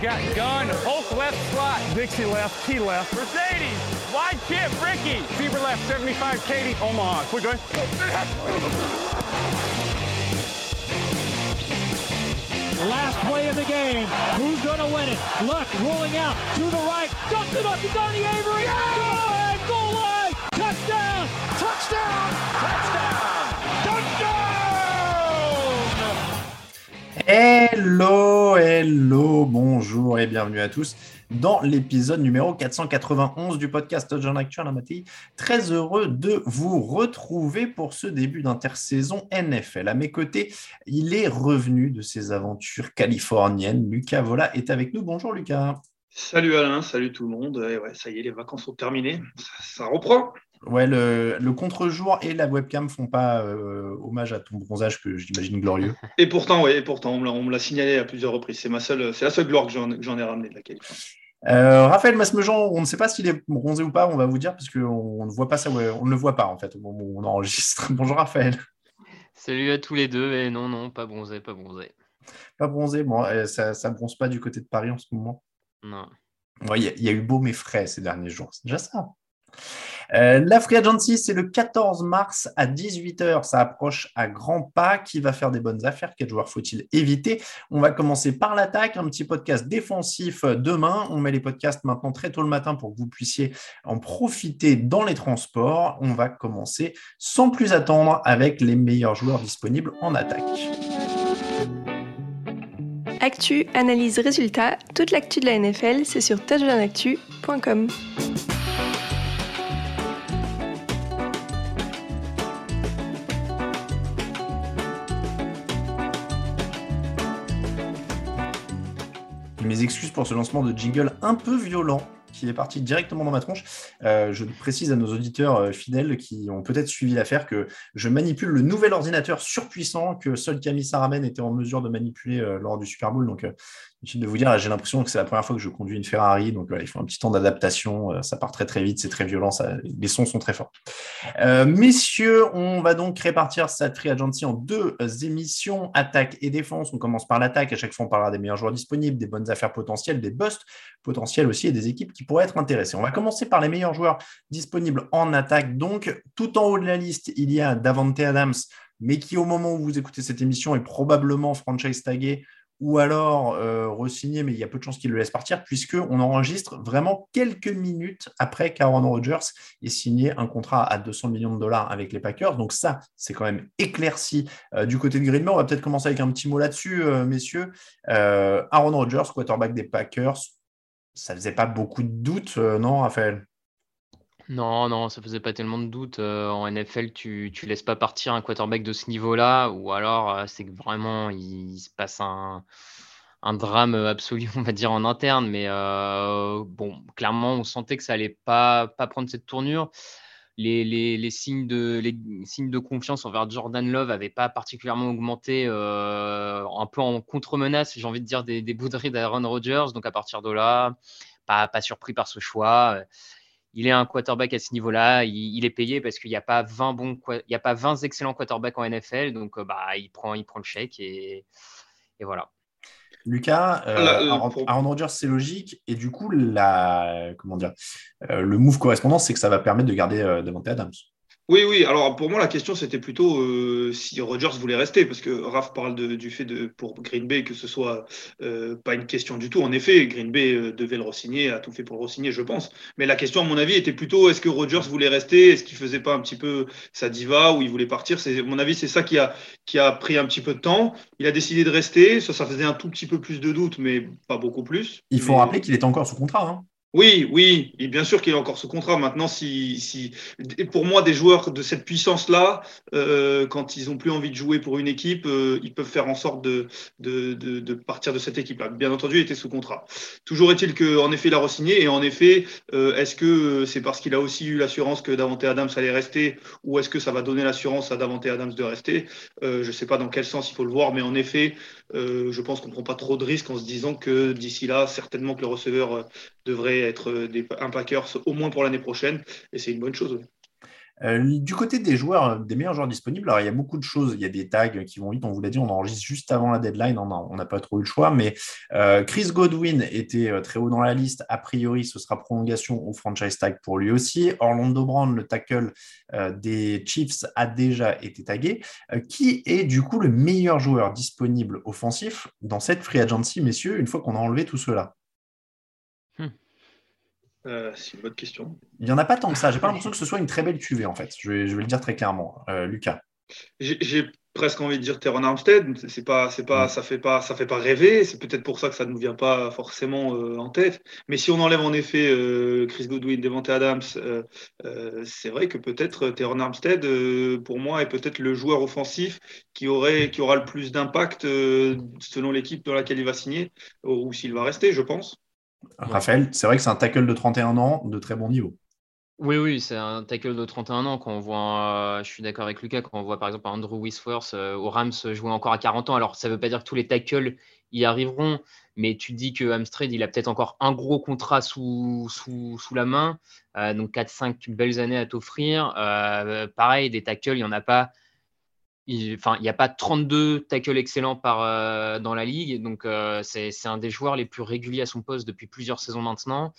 Got gun, Hulk left slot, Dixie left, T left, Mercedes, wide chip, Ricky, Fever left, 75, Katie, Omaha. Quick, go Last play of the game. Who's going to win it? Luck rolling out to the right. Dumps it up to Donnie Avery. Goal Hello, hello, bonjour et bienvenue à tous dans l'épisode numéro 491 du podcast Touchdown Actuel Amati. Très heureux de vous retrouver pour ce début d'intersaison NFL. À mes côtés, il est revenu de ses aventures californiennes. Lucas Vola est avec nous. Bonjour Lucas. Salut Alain, salut tout le monde. Ça y est, les vacances sont terminées. Ça, ça reprend. Ouais, le, le contre-jour et la webcam font pas euh, hommage à ton bronzage que j'imagine glorieux. Et pourtant, oui, et pourtant, on me l'a- on signalé à plusieurs reprises. C'est ma seule, c'est la seule gloire que j'en que j'en ai ramené de la Californie. Euh, Raphaël Masmejean, on ne sait pas s'il est bronzé ou pas, on va vous dire, parce qu'on on ne voit pas ça, ouais, on ne le voit pas en fait au moment où on enregistre. Bonjour Raphaël. Salut à tous les deux. Et non, non, pas bronzé, pas bronzé. Pas bronzé, bon, euh, ça ne bronze pas du côté de Paris en ce moment. Non. Ouais, Il y, a- il y a eu beau mais frais ces derniers jours, c'est déjà ça. Euh, la Free Agency, c'est le 14 mars à 18h. Ça approche à grands pas. Qui va faire des bonnes affaires? Quels joueurs faut-il éviter? On va commencer par l'attaque, un petit podcast défensif demain. On met les podcasts maintenant très tôt le matin pour que vous puissiez en profiter dans les transports. On va commencer sans plus attendre avec les meilleurs joueurs disponibles en attaque. Actu, analyse, résultat, toute l'actu de la NFL, c'est sur touchdownactu.com. Excuses pour ce lancement de jingle un peu violent qui est parti directement dans ma tronche. Euh, je précise à nos auditeurs euh, fidèles qui ont peut-être suivi l'affaire que je manipule le nouvel ordinateur surpuissant que seul Camille Saramen était en mesure de manipuler euh, lors du Super Bowl. Donc, j'ai l'impression que c'est la première fois que je conduis une Ferrari. Donc, il faut un petit temps d'adaptation. Euh, ça part très, très vite. C'est très violent. Les sons sont très forts. Euh, messieurs, on va donc répartir cette free agency en deux émissions, attaque et défense. On commence par l'attaque. À chaque fois, on parlera des meilleurs joueurs disponibles, des bonnes affaires potentielles, des busts potentiels aussi et des équipes qui pourraient être intéressées. On va commencer par les meilleurs joueurs disponibles en attaque. Donc, tout en haut de la liste, il y a Davante Adams, mais qui au moment où vous écoutez cette émission est probablement franchise tagué ou alors euh, re-signé, mais il y a peu de chances qu'il le laisse partir, puisqu'on enregistre vraiment quelques minutes après qu'Aaron Rodgers ait signé un contrat à 200 millions de dollars avec les Packers. Donc ça, c'est quand même éclairci euh, du côté de Green Bay. On va peut-être commencer avec un petit mot là-dessus, euh, messieurs. Euh, Aaron Rodgers, quarterback des Packers, ça faisait pas beaucoup de doutes, non, Raphaël? Non, non, ça faisait pas tellement de doute. Euh, en NFL, tu, tu laisses pas partir un quarterback de ce niveau-là, ou alors euh, c'est que vraiment il, se passe un, un drame absolu, on va dire, en interne. Mais euh, bon, clairement, on sentait que ça allait pas, pas prendre cette tournure. Les, les, les signes de, les signes de confiance envers Jordan Love n'avaient pas particulièrement augmenté, un peu en contre-menace, j'ai envie de dire, des, des bouderies d'Aaron Rodgers. Donc à partir de là, pas, pas surpris par ce choix. Il est un quarterback à ce niveau-là. Il, est payé parce qu'il n'y a pas 20 bons, il y a pas 20 excellents quarterbacks en NFL. Donc, bah, il prend, il prend le chèque et, et voilà. Lucas, euh, Aaron Rodgers, c'est logique. Et du coup, la, comment dire, le move correspondant, c'est que ça va permettre de garder euh, Adams. Oui, oui. Alors pour moi, la question c'était plutôt euh, si Rodgers voulait rester, parce que Raph parle du fait de pour Green Bay que ce soit euh, pas une question du tout. En effet, Green Bay euh, devait le re-signer, a tout fait pour le re-signer, je pense. Mais la question, à mon avis, était plutôt est-ce que Rodgers voulait rester, est-ce qu'il faisait pas un petit peu sa diva ou il voulait partir? C'est, à mon avis, c'est ça qui a qui a pris un petit peu de temps. Il a décidé de rester. Ça, ça faisait un tout petit peu plus de doute, mais pas beaucoup plus. Il faut rappeler qu'il est encore sous contrat. Hein. Oui, oui, et bien sûr qu'il a encore ce contrat. Maintenant, si, si, pour moi, des joueurs de cette puissance-là, euh, quand ils n'ont plus envie de jouer pour une équipe, euh, ils peuvent faire en sorte de, de, de, partir de cette équipe-là. Bien entendu, il était sous contrat. Toujours est-il qu'en effet, il a re-signé. Et en effet, euh, est-ce que c'est parce qu'il a aussi eu l'assurance que Davante Adams allait rester, ou est-ce que ça va donner l'assurance à Davante Adams de rester? Je ne sais pas dans quel sens il faut le voir, mais en effet, je pense qu'on ne prend pas trop de risques en se disant que d'ici là, certainement que le receveur devrait être des, un Packers au moins pour l'année prochaine, et c'est une bonne chose. Euh, du côté des joueurs, des meilleurs joueurs disponibles, alors il y a beaucoup de choses. Il y a des tags qui vont vite, on vous l'a dit, on enregistre juste avant la deadline, on n'a pas trop eu le choix. Mais euh, Chris Godwin était euh, très haut dans la liste. A priori, ce sera prolongation au franchise tag pour lui aussi. Orlando Brown, le tackle des Chiefs, a déjà été tagué. qui est du coup le meilleur joueur disponible offensif dans cette free agency, messieurs, une fois qu'on a enlevé tout cela? Euh, c'est une bonne question. Il n'y en a pas tant que ça. J'ai pas l'impression que ce soit une très belle cuvée, en fait. Je vais, le dire très clairement. Euh, Lucas. J'ai presque envie de dire Teron Armstead. C'est pas, c'est pas, mm. ça fait pas, ça fait pas rêver. C'est peut-être pour ça que ça ne nous vient pas forcément euh, en tête. Mais si on enlève en effet Chris Godwin, Devante Adams, c'est vrai que peut-être Teron Armstead, pour moi, est peut-être le joueur offensif qui aurait, qui aura le plus d'impact selon l'équipe dans laquelle il va signer ou s'il va rester, je pense. Raphaël, c'est vrai que c'est un tackle de 31 ans de très bon niveau. Oui, oui, c'est un tackle de 31 ans. Quand on voit, je suis d'accord avec Lucas, quand on voit par exemple Andrew Wisworth euh, au Rams jouer encore à 40 ans. Alors, ça ne veut pas dire que tous les tackles y arriveront, mais tu dis que Amstrad, il a peut-être encore un gros contrat sous, sous, la main, euh, donc 4-5 belles années à t'offrir. Euh, pareil, des tackles, il n'y en a pas il n'y a pas 32 tackles excellents euh, dans la ligue. Donc, euh, c'est un des joueurs les plus réguliers à son poste depuis plusieurs saisons maintenant.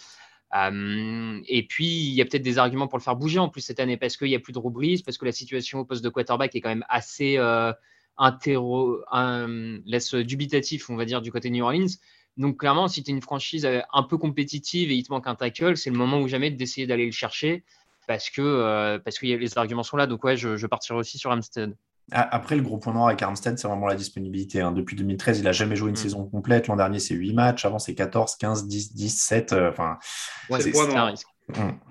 Euh, et puis, il y a peut-être des arguments pour le faire bouger en plus cette année parce qu'il n'y a plus de Brees, parce que la situation au poste de quarterback est quand même assez interro, laisse dubitatif, on va dire, du côté de New Orleans. Donc, clairement, si tu es une franchise un peu compétitive et il te manque un tackle, c'est le moment ou jamais d'essayer d'aller le chercher parce que, parce que les arguments sont là. Donc, ouais, je, je partirai aussi sur Amstead. Après, le gros point noir avec Armstead, c'est vraiment la disponibilité. Hein. Depuis 2013, il n'a jamais joué une mm. saison complète. L'an dernier, c'est 8 matchs. Avant, c'est 14, 15, 10, 10, 7. Enfin,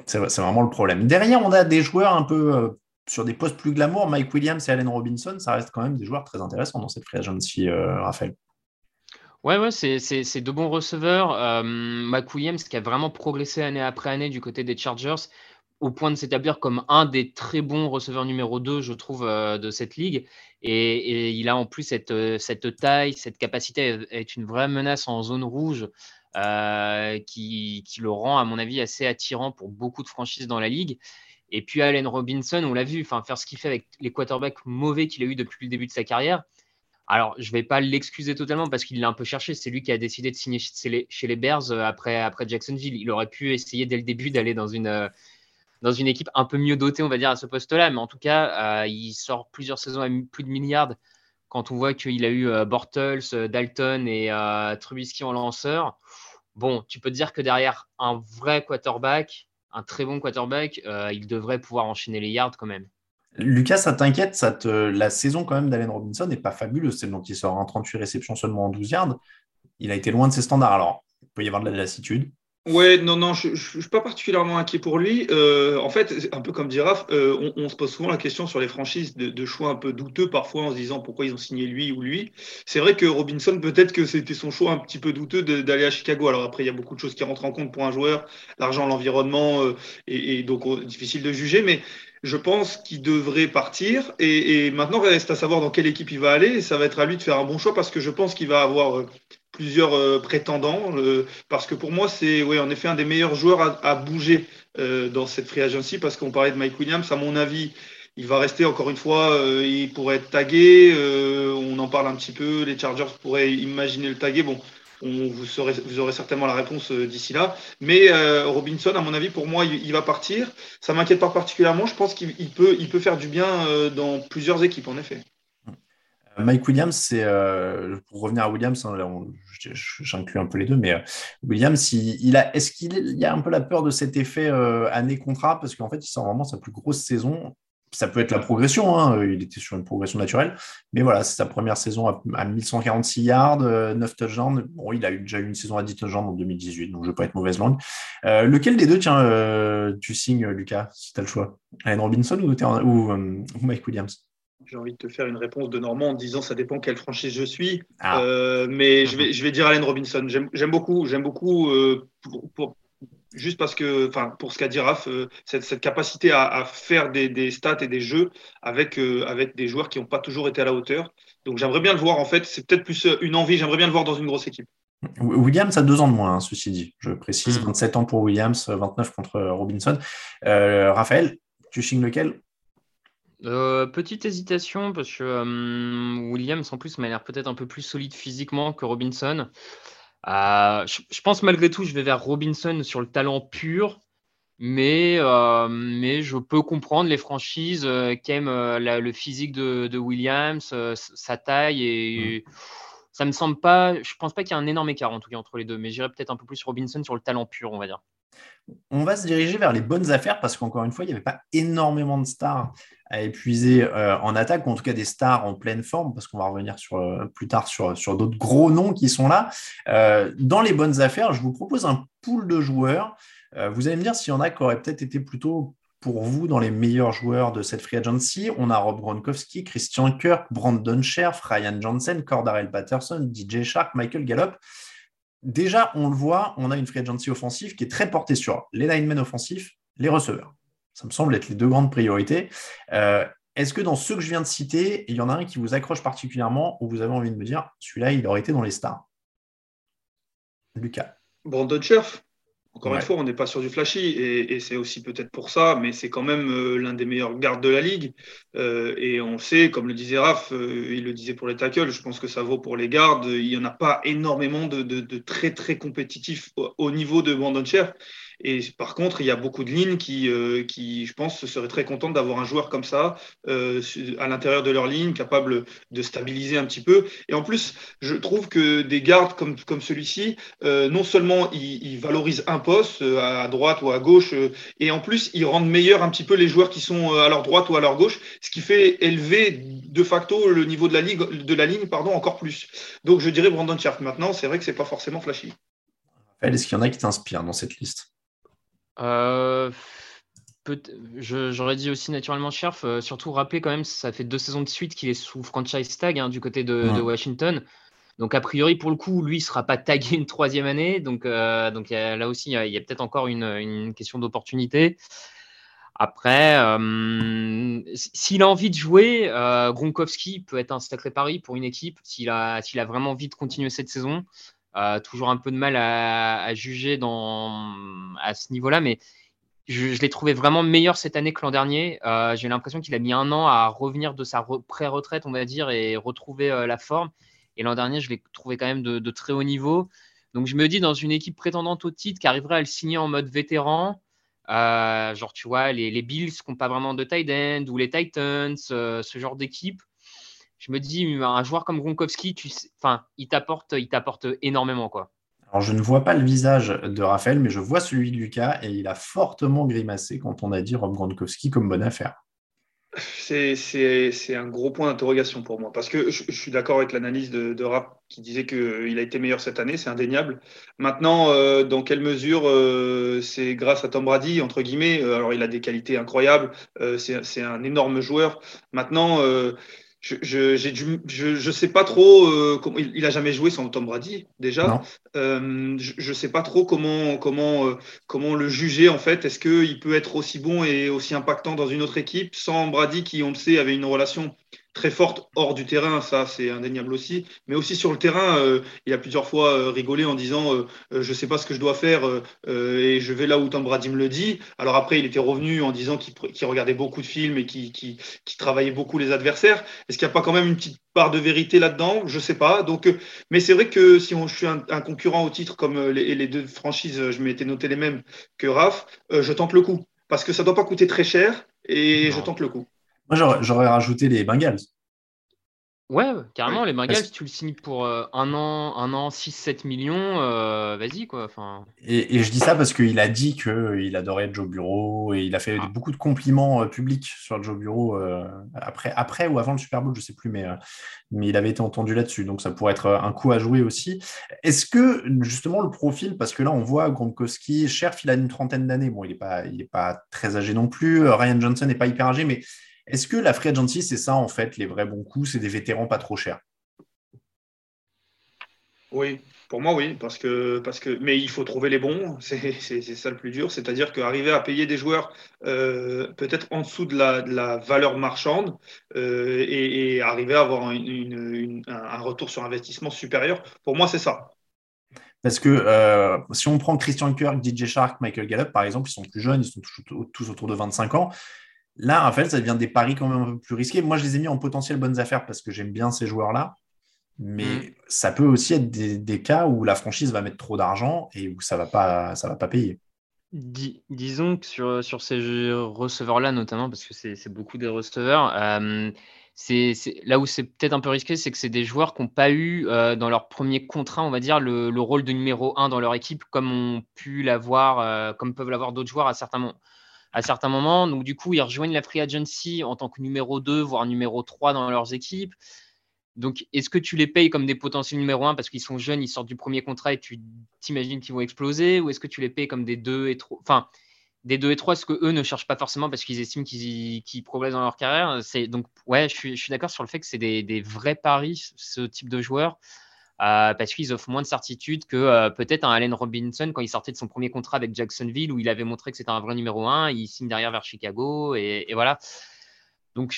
c'est vraiment le problème. Derrière, on a des joueurs un peu euh, sur des postes plus glamour. Mike Williams et Allen Robinson, ça reste quand même des joueurs très intéressants dans cette free agency, euh, Raphaël. Ouais, ouais, c'est de bons receveurs. Euh, Mike Williams qui a vraiment progressé année après année du côté des Chargers au point de s'établir comme un des très bons receveurs numéro 2, je trouve, euh, de cette ligue. Et, il a en plus cette, euh, cette, taille, cette capacité à être une vraie menace en zone rouge euh, qui, qui, le rend, à mon avis, assez attirant pour beaucoup de franchises dans la ligue. Et puis Allen Robinson, on l'a vu, faire ce qu'il fait avec les quarterbacks mauvais qu'il a eu depuis le début de sa carrière. Alors, je ne vais pas l'excuser totalement parce qu'il l'a un peu cherché. C'est lui qui a décidé de signer chez les, Bears après, après Jacksonville. Il aurait pu essayer dès le début d'aller dans une, dans une équipe un peu mieux dotée, on va dire, à ce poste-là. Mais en tout cas, euh, il sort plusieurs saisons à plus de milliards quand on voit qu'il a eu euh, Bortles, euh, Dalton et Trubisky en lanceur. Bon, tu peux te dire que derrière un vrai quarterback, un très bon quarterback, il devrait pouvoir enchaîner les yards quand même. Lucas, ça t'inquiète ça La saison quand même d'Allen Robinson n'est pas fabuleuse. C'est donc il sort en 38 réceptions seulement en 12 yards. Il a été loin de ses standards. Alors, il peut y avoir de la lassitude. Ouais, non, non, je ne suis pas particulièrement inquiet pour lui. Euh, en fait, un peu comme dit Raph, euh, on, se pose souvent la question sur les franchises de, choix un peu douteux parfois en se disant pourquoi ils ont signé lui ou lui. C'est vrai que Robinson, peut-être que c'était son choix un petit peu douteux d'aller à Chicago. Alors après, il y a beaucoup de choses qui rentrent en compte pour un joueur, l'argent, l'environnement, euh, et, donc oh, difficile de juger, mais je pense qu'il devrait partir. Et, et, maintenant, reste à savoir dans quelle équipe il va aller. Et ça va être à lui de faire un bon choix parce que je pense qu'il va avoir plusieurs prétendants, parce que pour moi, c'est ouais, en effet un des meilleurs joueurs à, bouger dans cette free agency, parce qu'on parlait de Mike Williams, à mon avis, il va rester encore une fois, euh, il pourrait être tagué. Euh, on en parle un petit peu. Les Chargers pourraient imaginer le taguer. Bon, on, vous, saurez, vous aurez certainement la réponse euh, d'ici là. Mais Robinson, à mon avis, pour moi, il, va partir. Ça m'inquiète pas particulièrement. Je pense qu'il peut, il peut faire du bien dans plusieurs équipes, en effet. Mike Williams, c'est pour revenir à Williams, hein, j'inclus un peu les deux, mais Williams, il, a, est-ce qu'il y a un peu la peur de cet effet année contrat parce qu'en fait, il sort vraiment sa plus grosse saison ça peut être la progression, hein, il était sur une progression naturelle, mais voilà, c'est sa première saison à, 1146 yards, 9 euh, touchdowns. Bon, il a eu, déjà eu une saison à 10 touchdowns en 2018, donc je ne veux pas être mauvaise langue. Euh, lequel des deux, tiens, euh, tu signes, Lucas, si tu as le choix? Allen Robinson ou, Mike Williams? J'ai envie de te faire une réponse de Normand en disant ça dépend quelle franchise je suis. Ah. mais je vais, je vais dire Allen Robinson. J'aime beaucoup, j'aime beaucoup pour, juste parce que, enfin, pour ce qu'a dit Raph, euh, cette, capacité à, faire des, stats et des jeux avec, euh, avec des joueurs qui n'ont pas toujours été à la hauteur. Donc j'aimerais bien le voir, en fait, c'est peut-être plus euh, une envie, j'aimerais bien le voir dans une grosse équipe. Williams a deux ans de moins, hein, ceci dit. Je précise, 27 mm. ans pour Williams, 29 contre Robinson. Raphaël, tu signes lequel? Petite hésitation parce que Williams en plus m'a l'air peut-être un peu plus solide physiquement que Robinson. Euh, je, pense malgré tout, je vais vers Robinson sur le talent pur, mais, euh, mais je peux comprendre les franchises euh, qui aiment le physique de, Williams, sa taille et. Mm. Ça me semble pas, je pense pas qu'il y ait un énorme écart en tout cas entre les deux, mais j'irais peut-être un peu plus Robinson sur le talent pur, on va dire. On va se diriger vers les bonnes affaires parce qu'encore une fois, il n'y avait pas énormément de stars à épuiser euh, en attaque, ou en tout cas des stars en pleine forme, parce qu'on va revenir euh, plus tard sur, sur d'autres gros noms qui sont là. Euh, dans les bonnes affaires, je vous propose un pool de joueurs. vous allez me dire s'il y en a qui auraient peut-être été plutôt pour vous dans les meilleurs joueurs de cette free agency. On a Rob Gronkowski, Christian Kirk, Brandon Scherf, Ryan Johnson, Cordarel Patterson, DJ Shark, Michael Gallup. Déjà, on le voit, on a une free agency offensive qui est très portée sur les linemen offensifs, les receveurs. Ça me semble être les deux grandes priorités. Euh, est-ce que dans ceux que je viens de citer, il y en a un qui vous accroche particulièrement ou vous avez envie de me dire, celui-là, il aurait été dans les stars? Lucas. Brandon Chef. Encore une fois, on n'est pas sur du flashy et, c'est aussi peut-être pour ça, mais c'est quand même euh, l'un des meilleurs gardes de la ligue. Euh, et on sait, comme le disait Raph, il le disait pour les tackles, je pense que ça vaut pour les gardes. Il n'y en a pas énormément de, très très compétitifs au, niveau de Brandon. Et par contre, il y a beaucoup de lignes qui, euh, qui je pense, seraient très contentes d'avoir un joueur comme ça euh, à l'intérieur de leur ligne, capable de stabiliser un petit peu. Et en plus, je trouve que des gardes comme, comme celui-ci, euh, non seulement ils, valorisent un poste à droite ou à gauche, et en plus, ils rendent meilleurs un petit peu les joueurs qui sont à leur droite ou à leur gauche, ce qui fait élever de facto le niveau de la, ligue, de la ligne pardon, encore plus. Donc, je dirais Brandon Scherf. Maintenant, c'est vrai que c'est pas forcément flashy. Est-ce qu'il y en a qui t'inspirent dans cette liste? Euh, J'aurais dit aussi naturellement Scherf, euh, surtout rappeler quand même, ça fait deux saisons de suite qu'il est sous franchise tag hein, du côté de, Washington. Donc a priori pour le coup, lui, il sera pas tagué une troisième année. Donc, euh, donc là aussi, il y a, peut-être encore une, question d'opportunité. Après, euh, s'il a envie de jouer, Gronkowski peut être un sacré pari pour une équipe s'il a, a vraiment envie de continuer cette saison toujours un peu de mal à, juger à ce niveau-là, mais je, l'ai trouvé vraiment meilleur cette année que l'an dernier. Euh, j'ai l'impression qu'il a mis un an à revenir de sa pré-retraite, on va dire, et retrouver euh, la forme. Et l'an dernier, je l'ai trouvé quand même de, très haut niveau. Donc je me dis, dans une équipe prétendante au titre qui arriverait à le signer en mode vétéran, euh, genre tu vois, les, les Bills qui n'ont pas vraiment de tight end ou les Titans, ce genre d'équipe, je me dis, un joueur comme Gronkowski, tu enfin, il t'apporte, il t'apporte énormément, quoi. Alors, je ne vois pas le visage de Raphaël, mais je vois celui de Lucas et il a fortement grimacé quand on a dit Rob Gronkowski comme bonne affaire. C'est un gros point d'interrogation pour moi parce que je, suis d'accord avec l'analyse de, de, Rap qui disait qu'il a été meilleur cette année, c'est indéniable. Maintenant, euh, dans quelle mesure euh, c'est grâce à Tom Brady, entre guillemets Alors, il a des qualités incroyables, euh, c'est un énorme joueur. Maintenant, je, je, je, sais pas trop euh, comment il, a jamais joué sans Tom Brady déjà. Euh, je, ne sais pas trop comment comment euh, comment le juger en fait. Est-ce qu'il peut être aussi bon et aussi impactant dans une autre équipe sans Brady qui on le sait avait une relation très forte hors du terrain, ça c'est indéniable aussi, mais aussi sur le terrain, euh, il a plusieurs fois euh, rigolé en disant euh, je ne sais pas ce que je dois faire et je vais là où Tom Brady me le dit. Alors après, il était revenu en disant qu'il regardait beaucoup de films et qu'il travaillait beaucoup les adversaires. Est-ce qu'il n'y a pas quand même une petite part de vérité là-dedans? Je ne sais pas. Donc, mais c'est vrai que si on, je suis un, concurrent au titre comme les, les deux franchises, je m'étais noté les mêmes que Raph, je tente le coup parce que ça ne doit pas coûter très cher et je tente le coup. Moi, j'aurais rajouté les Bengals. Ouais, carrément, les Bengals, si tu le signes pour euh, un an, un an, 6-7 millions, euh, vas-y quoi. Enfin... Et, je dis ça parce qu'il a dit qu'il adorait Joe Bureau et il a fait ah. beaucoup de compliments euh, publics sur Joe Bureau après, après ou avant le Super Bowl, je sais plus, mais, mais il avait été entendu là-dessus. Donc ça pourrait être un coup à jouer aussi. Est-ce que justement le profil, parce que là on voit Gronkowski, Cherf, il a une trentaine d'années. Bon, il n'est pas, il est pas très âgé non plus. Ryan Johnson n'est pas hyper âgé, mais est-ce que la free agency, c'est ça en fait, les vrais bons coups, c'est des vétérans pas trop chers? Oui, pour moi, oui, parce que, parce que, mais il faut trouver les bons, c'est ça le plus dur, c'est-à-dire qu'arriver à payer des joueurs euh, peut-être en dessous de la, valeur marchande euh, et, arriver à avoir un retour sur investissement supérieur, pour moi, c'est ça. Parce que euh, si on prend Christian Kirk, DJ Shark, Michael Gallup, par exemple, ils sont plus jeunes, ils sont tous autour de 25 ans. Là, Raphaël, ça devient des paris quand même un peu plus risqués. Moi, je les ai mis en potentiel bonnes affaires parce que j'aime bien ces joueurs-là. Mais mm. ça peut aussi être des, cas où la franchise va mettre trop d'argent et où ça ne va, pas, va pas payer. disons que sur, sur ces receveurs-là, notamment, parce que c'est beaucoup des receveurs, euh, c'est là où c'est peut-être un peu risqué, c'est que c'est des joueurs qui n'ont pas eu euh, dans leur premier contrat, on va dire, le, rôle de numéro 1 dans leur équipe, comme on pu l'avoir, euh, comme peuvent l'avoir d'autres joueurs à certains moments à certains moments. Donc, du coup, ils rejoignent la free agency en tant que numéro 2, voire numéro 3 dans leurs équipes. Donc, est-ce que tu les payes comme des potentiels numéro 1 parce qu'ils sont jeunes, ils sortent du premier contrat et tu t'imagines qu'ils vont exploser? Ou est-ce que tu les payes comme des 2 et 3 Enfin, des 2 et 3, ce que eux ne cherchent pas forcément parce qu'ils estiment qu'ils progressent dans leur carrière. Donc ouais, je suis, d'accord sur le fait que c'est des, des, vrais paris ce type de joueurs. Euh, parce qu'ils offrent moins de certitude que euh, peut-être un Allen Robinson quand il sortait de son premier contrat avec Jacksonville où il avait montré que c'était un vrai numéro 1, il signe derrière vers Chicago et, voilà. Donc,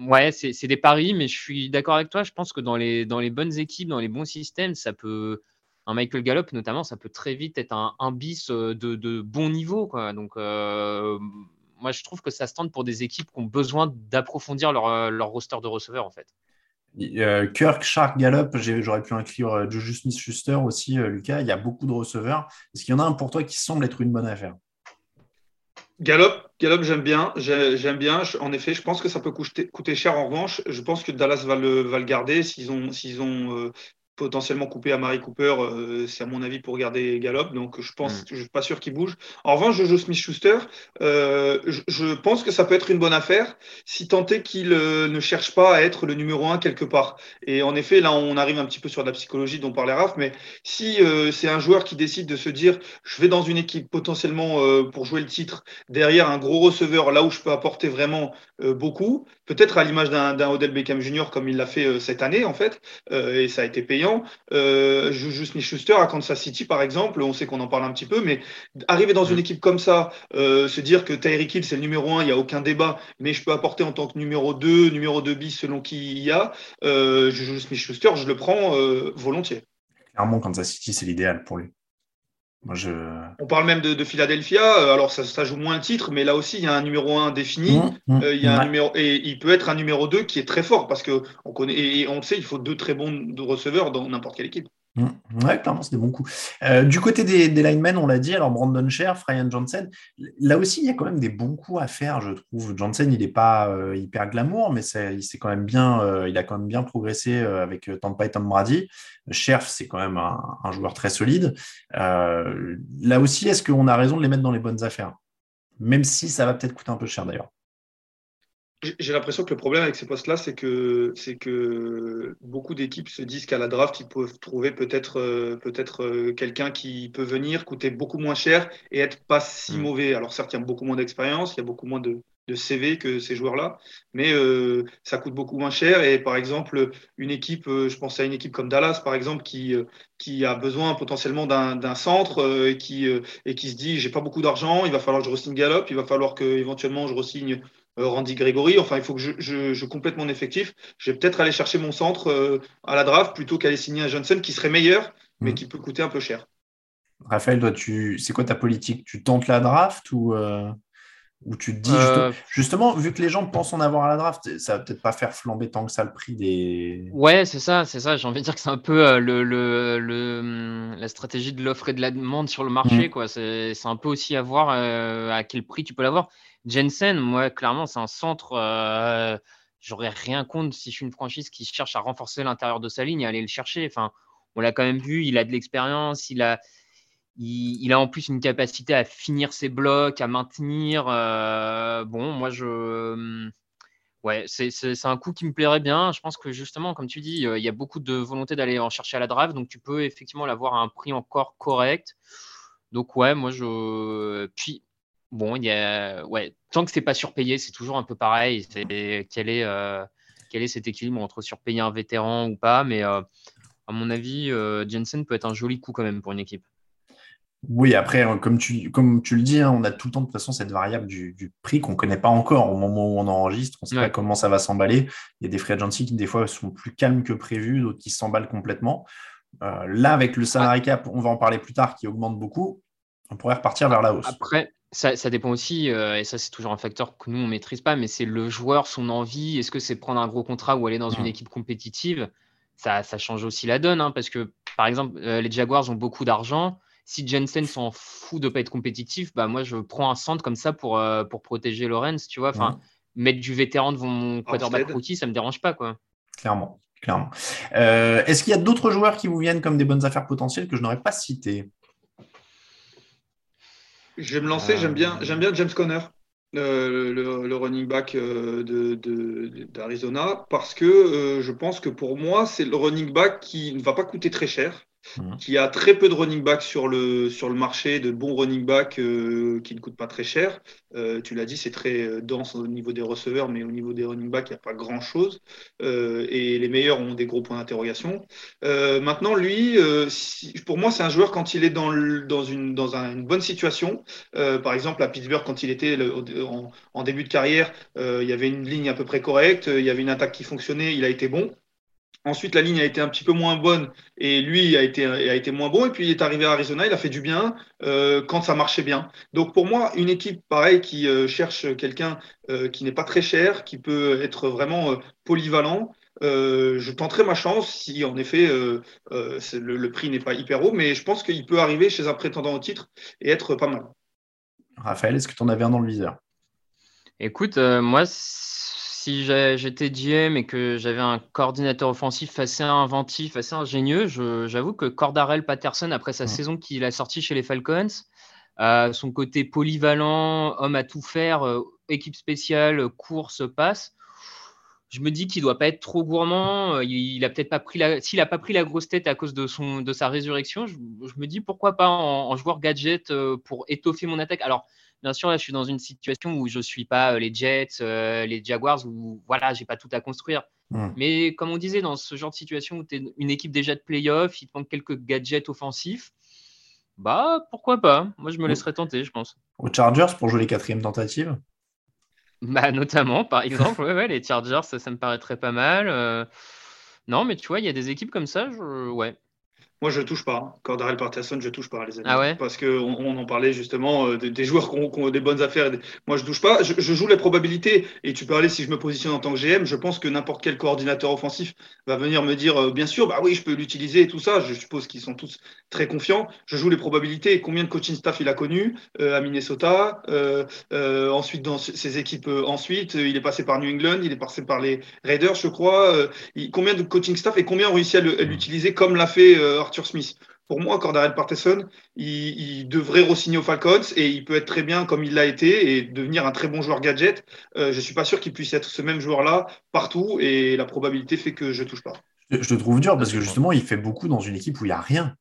ouais, c'est des paris, mais je suis d'accord avec toi. Je pense que dans les, dans les bonnes équipes, dans les bons systèmes, ça peut. Un Michael Gallup, notamment, ça peut très vite être un, bis euh, de, bon niveau. Donc, moi, je trouve que ça se tente pour des équipes qui ont besoin d'approfondir leur, leur roster de receveurs, en fait. Euh, Kirk, Shark, Gallup, j'aurais pu inclure euh, Juju Smith-Schuster aussi, euh, Lucas. Il y a beaucoup de receveurs. Est-ce qu'il y en a un pour toi qui semble être une bonne affaire? Gallup, Gallup j'aime bien. J'aime bien. En effet, je pense que ça peut coûter, cher. En revanche, je pense que Dallas va le, garder s'ils ont, s'ils ont potentiellement coupé à Marie Cooper, euh, c'est à mon avis pour garder Gallup, donc je pense, mm. je suis pas sûr qu'il bouge. En revanche, Jojo Smith-Schuster, euh, je, pense que ça peut être une bonne affaire si tant est qu'il euh, ne cherche pas à être le numéro un quelque part. Et en effet, là, on arrive un petit peu sur la psychologie dont parlait Raph, mais si c'est un joueur qui décide de se dire, je vais dans une équipe potentiellement pour jouer le titre derrière un gros receveur, là où je peux apporter vraiment beaucoup, peut-être à l'image d'un Odell Beckham Jr. comme il l'a fait cette année en fait, et ça a été payant euh, Juju Smith-Schuster à Kansas City, par exemple, on sait qu'on en parle un petit peu, mais arriver dans une mm. équipe comme ça, euh, se dire que Tyreek Hill, c'est le numéro 1, il n'y a aucun débat, mais je peux apporter en tant que numéro 2, numéro 2 bis selon qui il y a, euh, Juju Smith-Schuster, je le prends euh, volontiers. Clairement, Kansas City, c'est l'idéal pour lui. On parle même de, Philadelphia. Euh, alors, ça, joue moins le titre, mais là aussi, il y a un numéro 1 défini. Mmh, mmh, euh, il y a un numéro, et il peut être un numéro 2 qui est très fort parce qu'on connaît, et on le sait, il faut deux très bons receveurs dans n'importe quelle équipe. Mmh. Ouais, clairement, c'est des bons coups. Euh, du côté des, des linemen, on l'a dit, alors Brandon Scherf, Ryan Johnson, là aussi, il y a quand même des bons coups à faire, je trouve. Johnson, il n'est pas euh, hyper glamour, mais il, quand même bien, euh, il a quand même bien progressé avec Tampa et Tom Brady. Scherf, c'est quand même un, joueur très solide. là aussi, est-ce qu'on a raison de les mettre dans les bonnes affaires? Même si ça va peut-être coûter un peu cher d'ailleurs. J'ai l'impression que le problème avec ces postes-là, c'est que, c'est que beaucoup d'équipes se disent qu'à la draft, ils peuvent trouver peut-être, euh, peut-être euh, quelqu'un qui peut venir coûter beaucoup moins cher et être pas si mm. mauvais. Alors certes, il y a beaucoup moins d'expérience, il y a beaucoup moins de, CV que ces joueurs-là, mais euh, ça coûte beaucoup moins cher. Et par exemple, une équipe, je pense à une équipe comme Dallas, par exemple, qui, qui a besoin potentiellement d'un centre et, qui, et qui se dit, j'ai pas beaucoup d'argent, il va falloir que je re-signe Gallup, il va falloir que éventuellement je re-signe Randy Gregory. Enfin, il faut que je, je, complète mon effectif. Je vais peut-être aller chercher mon centre à la draft plutôt qu'aller signer un Johnson qui serait meilleur, mais mm. qui peut coûter un peu cher. Raphaël, toi, tu... c'est quoi ta politique? Tu tentes la draft ou, euh, ou tu te dis euh, justement, vu que les gens pensent en avoir à la draft, ça va peut-être pas faire flamber tant que ça le prix des. Ouais, c'est ça, c'est ça. J'ai envie de dire que c'est un peu euh, le, le, le, la stratégie de l'offre et de la demande sur le marché. Mm. quoi. C'est, un peu aussi à voir à quel prix tu peux l'avoir. Jensen, moi, clairement, c'est un centre. J'aurais rien contre si je suis une franchise qui cherche à renforcer l'intérieur de sa ligne et aller le chercher. Enfin, on l'a quand même vu, il a de l'expérience, il a, il, a en plus une capacité à finir ses blocs, à maintenir. Euh, bon, moi, je. Hum, ouais, c'est un coup qui me plairait bien. Je pense que justement, comme tu dis, euh, il y a beaucoup de volonté d'aller en chercher à la drive. Donc, tu peux effectivement l'avoir à un prix encore correct. Donc, ouais, moi, je. Puis, bon, il y a. Ouais, tant que c'est pas surpayé, c'est toujours un peu pareil. Quel est, euh, quel est cet équilibre entre surpayer un vétéran ou pas Mais à mon avis, Jensen peut être un joli coup quand même pour une équipe. Oui, après, hein, comme tu, comme tu le dis, hein, on a tout le temps de toute façon cette variable du, prix qu'on ne connaît pas encore au moment où on enregistre. On ne sait pas comment ça va s'emballer. Il y a des free agency qui, des fois, sont plus calmes que prévu, d'autres qui s'emballent complètement. Euh, là, avec le salary cap, on va en parler plus tard, qui augmente beaucoup, on pourrait repartir vers la hausse. Après, ça, dépend aussi, euh, et ça, c'est toujours un facteur que nous, on ne maîtrise pas, mais c'est le joueur, son envie. Est-ce que c'est prendre un gros contrat ou aller dans une équipe compétitive? Ça, ça, change aussi la donne, hein, parce que, par exemple, euh, les Jaguars ont beaucoup d'argent si Jensen s'en fout de pas être compétitif, bah moi je prends un centre comme ça pour, euh, pour protéger Lorenz, tu vois? Enfin, mettre du vétéran devant mon quarterback rookie, ça me dérange pas, quoi. Clairement, clairement. Euh, est-ce qu'il y a d'autres joueurs qui vous viennent comme des bonnes affaires potentielles que je n'aurais pas citées? Je vais me lancer. J'aime bien, j'aime bien James Conner. Euh, le, running back d'Arizona de, parce que je pense que pour moi, c'est le running back qui ne va pas coûter très cher, Mhm. qui a très peu de running back sur le, sur le marché, de bons running back euh, qui ne coûtent pas très cher. Euh, tu l'as dit, c'est très euh, dense au niveau des receveurs, mais au niveau des running back, il n'y a pas grand-chose. et les meilleurs ont des gros points d'interrogation. maintenant, lui, pour moi, c'est un joueur quand il est dans, dans, une, dans une bonne situation. par exemple, à Pittsburgh, quand il était en, début de carrière, il y avait une ligne à peu près correcte, il y avait une attaque qui fonctionnait, il a été bon. Ensuite, la ligne a été un petit peu moins bonne et lui a été, a été moins bon. Et puis, il est arrivé à Arizona, il a fait du bien euh, quand ça marchait bien. Donc, pour moi, une équipe pareille qui euh, cherche quelqu'un euh, qui n'est pas très cher, qui peut être vraiment polyvalent, je tenterai ma chance si, en effet, le, prix n'est pas hyper haut. Mais je pense qu'il peut arriver chez un prétendant au titre et être pas mal. Raphaël, est-ce que tu en avais un dans le viseur? Écoute, moi, si j'étais GM et que j'avais un coordinateur offensif assez inventif, assez ingénieux, j'avoue que Cordarel Patterson, après sa saison qu'il a sortie chez les Falcons, euh, son côté polyvalent, homme à tout faire, euh, équipe spéciale, course, passe, je me dis qu'il doit pas être trop gourmand. Euh, il, a peut-être pas pris la, s'il a pas pris la grosse tête à cause de son, de sa résurrection, je, me dis pourquoi pas en, en joueur gadget pour étoffer mon attaque. Alors bien sûr, là, je suis dans une situation où je ne suis pas euh, les Jets, euh, les Jaguars, où voilà, j'ai pas tout à construire. Hmm. Mais comme on disait, dans ce genre de situation où tu es une équipe déjà de playoff, il te manque quelques gadgets offensifs, bah pourquoi pas? Moi, je me laisserais tenter, je pense. Aux Chargers pour jouer les quatrièmes tentatives? Bah, notamment, par exemple, ouais, les Chargers, ça, me paraîtrait pas mal. Euh. Non, mais tu vois, il y a des équipes comme ça, je... ouais, moi, je ne touche pas. Cordarel Patterson, je ne touche pas, les amis. Ah Parce qu'on on en parlait justement euh, des, joueurs qui ont, des bonnes affaires. Moi, je ne touche pas. Je, joue les probabilités. Et tu peux aller, si je me positionne en tant que GM, je pense que n'importe quel coordinateur offensif va venir me dire, euh, bien sûr, bah oui, je peux l'utiliser et tout ça. Je suppose qu'ils sont tous très confiants. Je joue les probabilités. Combien de coaching staff il a connu euh, à Minnesota Ensuite, dans ses équipes, ensuite, il est passé par New England, il est passé par les Raiders, je crois. combien de coaching staff et combien ont réussi à l'utiliser comme l'a fait Arthur Smith. Pour moi, Cordarel Patterson, il, devrait re-signer aux Falcons et il peut être très bien comme il l'a été et devenir un très bon joueur gadget. Euh, je ne suis pas sûr qu'il puisse être ce même joueur-là partout et la probabilité fait que je ne touche pas. Je, te trouve dur parce que justement, il fait beaucoup dans une équipe où il n'y a rien.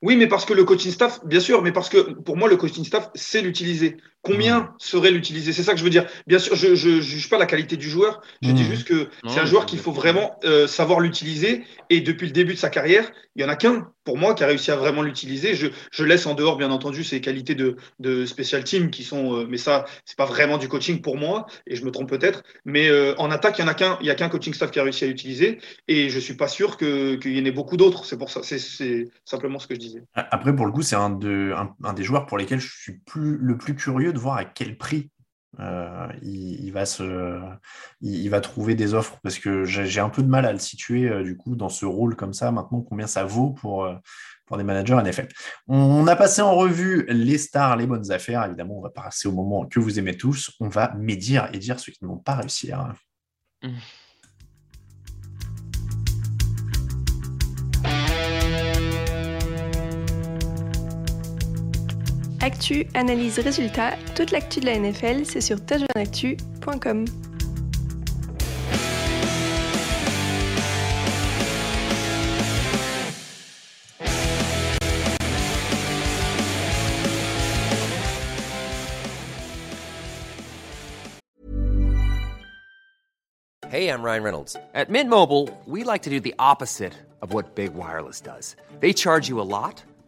Oui, mais parce que le coaching staff, bien sûr, mais parce que pour moi, le coaching staff sait l'utiliser. Combien Mm. serait l'utiliser C'est ça que je veux dire. Bien sûr, je ne juge pas la qualité du joueur. Je dis juste que c'est un joueur qu'il faut vraiment euh, savoir l'utiliser. Et depuis le début de sa carrière, il y en a qu'un, pour moi, qui a réussi à vraiment l'utiliser. Je, je laisse en dehors, bien entendu, ses qualités de, de special team qui sont. euh, mais ça, c'est pas vraiment du coaching pour moi. Et je me trompe peut-être. Mais euh, en attaque, il y en a qu'un. Il y a qu'un coaching staff qui a réussi à l'utiliser. Et je suis pas sûr que- qu'il y en ait beaucoup d'autres. C'est pour ça. C'est- C'est simplement ce que je disais. Après, pour le coup, c'est un, de, un, un des joueurs pour lesquels je suis plus, le plus curieux de voir à quel prix euh, il, va se, il, va trouver des offres parce que j'ai un peu de mal à le situer euh, du coup dans ce rôle comme ça. Maintenant, combien ça vaut pour, euh, pour des managers NFL. On a passé en revue les stars, les bonnes affaires. Évidemment, on va passer au moment que vous aimez tous. On va médire et dire ceux qui ne vont pas réussir. Actu, analyse, résultat, toute l'actu de la NFL, c'est sur touchdownactu.com. Hey, I'm Ryan Reynolds. At Mint Mobile, we like to do the opposite of what Big Wireless does. They charge you a lot,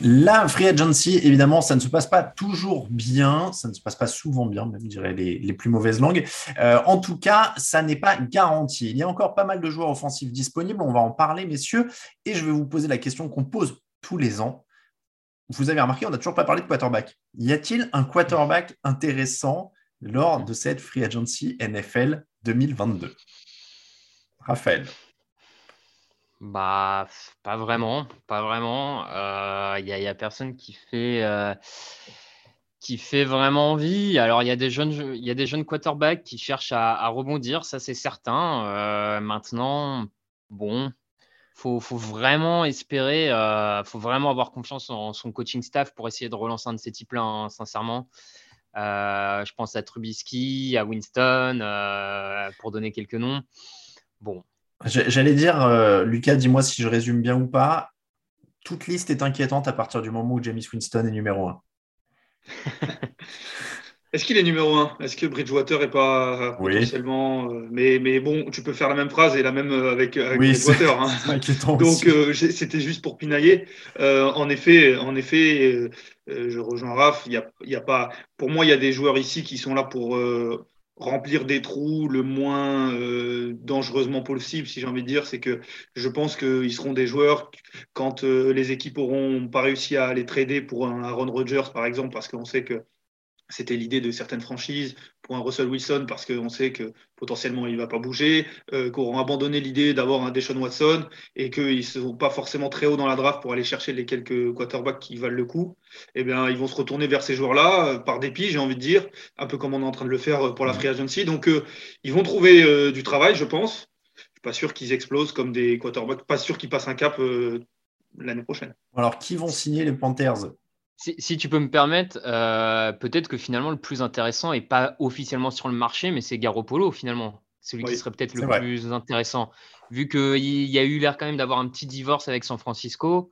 La free agency, évidemment, ça ne se passe pas toujours bien, ça ne se passe pas souvent bien, même dirais les, les plus mauvaises langues. Euh, en tout cas, ça n'est pas garanti. Il y a encore pas mal de joueurs offensifs disponibles, on va en parler, messieurs, et je vais vous poser la question qu'on pose tous les ans. Vous avez remarqué, on n'a toujours pas parlé de quarterback. Y a-t-il un quarterback intéressant lors de cette free agency NFL 2022 Raphaël. Bah, pas vraiment, pas vraiment. Il n'y a, a personne qui fait, euh, qui fait vraiment envie. Alors, il y a des jeunes, y a des jeunes quarterbacks qui cherchent à, rebondir, ça c'est certain. Euh, maintenant, bon, faut, faut vraiment espérer, euh, faut vraiment avoir confiance en son coaching staff pour essayer de relancer un de ces types-là, hein, sincèrement. Euh, je pense à Trubisky, à Winston, euh, pour donner quelques noms. Bon, J'allais dire, euh, Lucas, dis-moi si je résume bien ou pas. Toute liste est inquiétante à partir du moment où James Winston est numéro 1. Est-ce qu'il est numéro un? Est-ce que Bridgewater est pas euh, Oui. potentiellement euh, mais, mais bon, tu peux faire la même phrase et la même avec, avec Oui, Bridgewater. hein. Donc euh, c'était juste pour pinailler. Euh, en effet, en effet, euh, je rejoins Raph. Il y a, y a pas. Pour moi, il y a des joueurs ici qui sont là pour remplir des trous le moins euh, dangereusement possible, si j'ai envie de dire. C'est que je pense qu'ils seront des joueurs quand euh, les équipes auront pas réussi à les trader pour un Aaron Rodgers, par exemple, parce qu'on sait que c'était l'idée de certaines franchises pour un Russell Wilson parce qu'on sait que potentiellement il ne va pas bouger, euh, qu'auront abandonné l'idée d'avoir un Deshaun Watson et qu'ils ne sont pas forcément très haut dans la draft pour aller chercher les quelques quarterbacks qui valent le coup, eh bien ils vont se retourner vers ces joueurs-là euh, par dépit, j'ai envie de dire, un peu comme on est en train de le faire euh, pour la free agency. Donc euh, ils vont trouver du travail, je pense. Je suis pas sûr qu'ils explosent comme des quarterbacks, pas sûr qu'ils passent un cap l'année prochaine. Alors, qui vont signer les Panthers? Si, si tu peux me permettre, euh, peut-être que finalement le plus intéressant est pas officiellement sur le marché, mais c'est Garoppolo finalement. Celui Oui, qui serait peut-être le vrai. plus intéressant. Vu qu'il y a eu l'air quand même d'avoir un petit divorce avec San Francisco,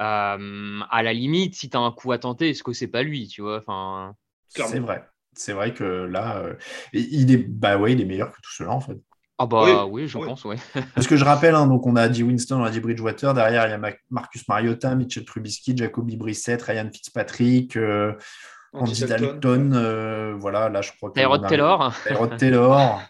euh, à la limite, si tu as un coup à tenter, est-ce que c'est pas lui, tu vois? Enfin. C'est vrai. C'est vrai que là, euh, il est, bah ouais, il est meilleur que tout cela en fait. Ah bah Oui, oui, je oui. pense, ouais. Parce que je rappelle, hein, donc on a dit Winston, on a dit Bridgewater, derrière il y a Ma- Marcus Mariota, Mitchell Trubisky, Jacoby Brissett, Ryan Fitzpatrick, euh, Andy Andy Dalton, Dalton. euh, voilà, là je crois que Tyrod Taylor. Tyrod Taylor.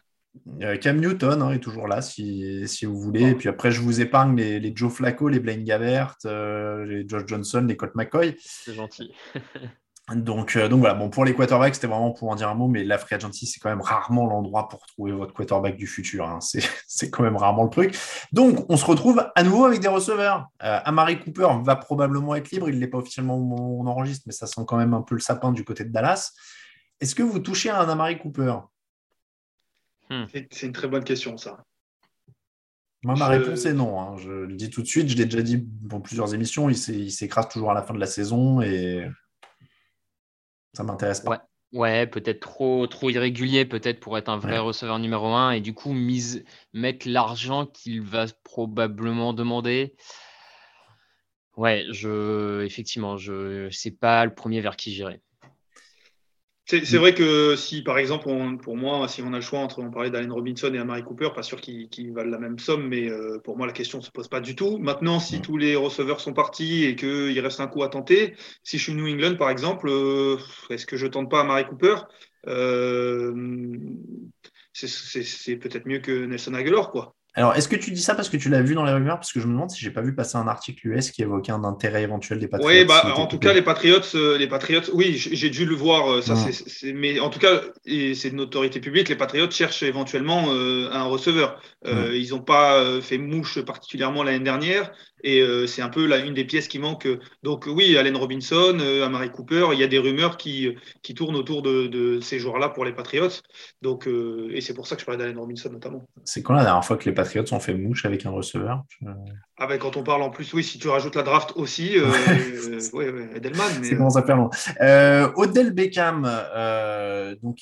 Euh, Cam Newton hein, est toujours là si, si vous voulez. Et puis après, je vous épargne les, les Joe Flacco, les Blaine Gabbert, euh, les Josh Johnson, les Colt McCoy. C'est gentil. Donc, euh, donc voilà, bon, pour les quarterbacks, c'était vraiment pour en dire un mot, mais la free agency, c'est quand même rarement l'endroit pour trouver votre quarterback du futur. hein. C'est quand même rarement le truc. Donc, on se retrouve à nouveau avec des receveurs. Euh, Amari Cooper va probablement être libre. Il ne l'est pas officiellement au moment où on enregistre, mais ça sent quand même un peu le sapin du côté de Dallas. Est-ce que vous touchez à un Amari Cooper? C'est c'est une très bonne question, ça. Moi, ma Je- réponse est non. hein. Je le dis tout de suite. Je l'ai déjà dit dans plusieurs émissions. Il s'écrase toujours à la fin de la saison et ça m'intéresse pas. Ouais, ouais peut-être trop, trop irrégulier, peut-être pour être un vrai Ouais. receveur numéro un, et du coup, mise, mettre l'argent qu'il va probablement demander. Ouais, je, effectivement, je, c'est pas le premier vers qui j'irai. C'est c'est vrai que si, par exemple, on- pour moi, si on a le choix entre, on parlait d'Allen Robinson et Amari Cooper, pas sûr qu'ils valent la même somme, mais euh, pour moi, la question ne se pose pas du tout. Maintenant, si tous les receveurs sont partis et qu'il reste un coup à tenter, si je suis New England, par exemple, euh, est-ce que je tente pas Amari Cooper? Euh, c'est peut-être mieux que Nelson Aguilar, quoi. Alors, est-ce que tu dis ça parce que tu l'as vu dans les rumeurs? Parce que je me demande si j'ai pas vu passer un article US qui évoquait un intérêt éventuel des Patriots. Oui, bah, en tout coupé. cas, les Patriots, euh, les Patriots, oui, j'ai dû le voir. euh, Ça, c'est- c'est- mais en tout cas, et c'est de notoriété publique. Les Patriots cherchent éventuellement euh, un receveur. Euh, Ils n'ont pas fait mouche particulièrement l'année dernière, et euh, c'est un peu là une des pièces qui manque. Donc oui, Allen Robinson, euh, Amari Cooper, il y a des rumeurs qui qui tournent autour de, de ces joueurs-là pour les Patriots. Donc euh, et c'est pour ça que je parlais d'Allen Robinson notamment. C'est quand la dernière fois que les Patriots ont fait mouche avec un receveur Ah ben, quand on parle en plus, oui, si tu rajoutes la draft aussi, euh, euh, ouais, ouais, Edelman, mais C'est faire long. Euh, Odell Beckham euh, donc,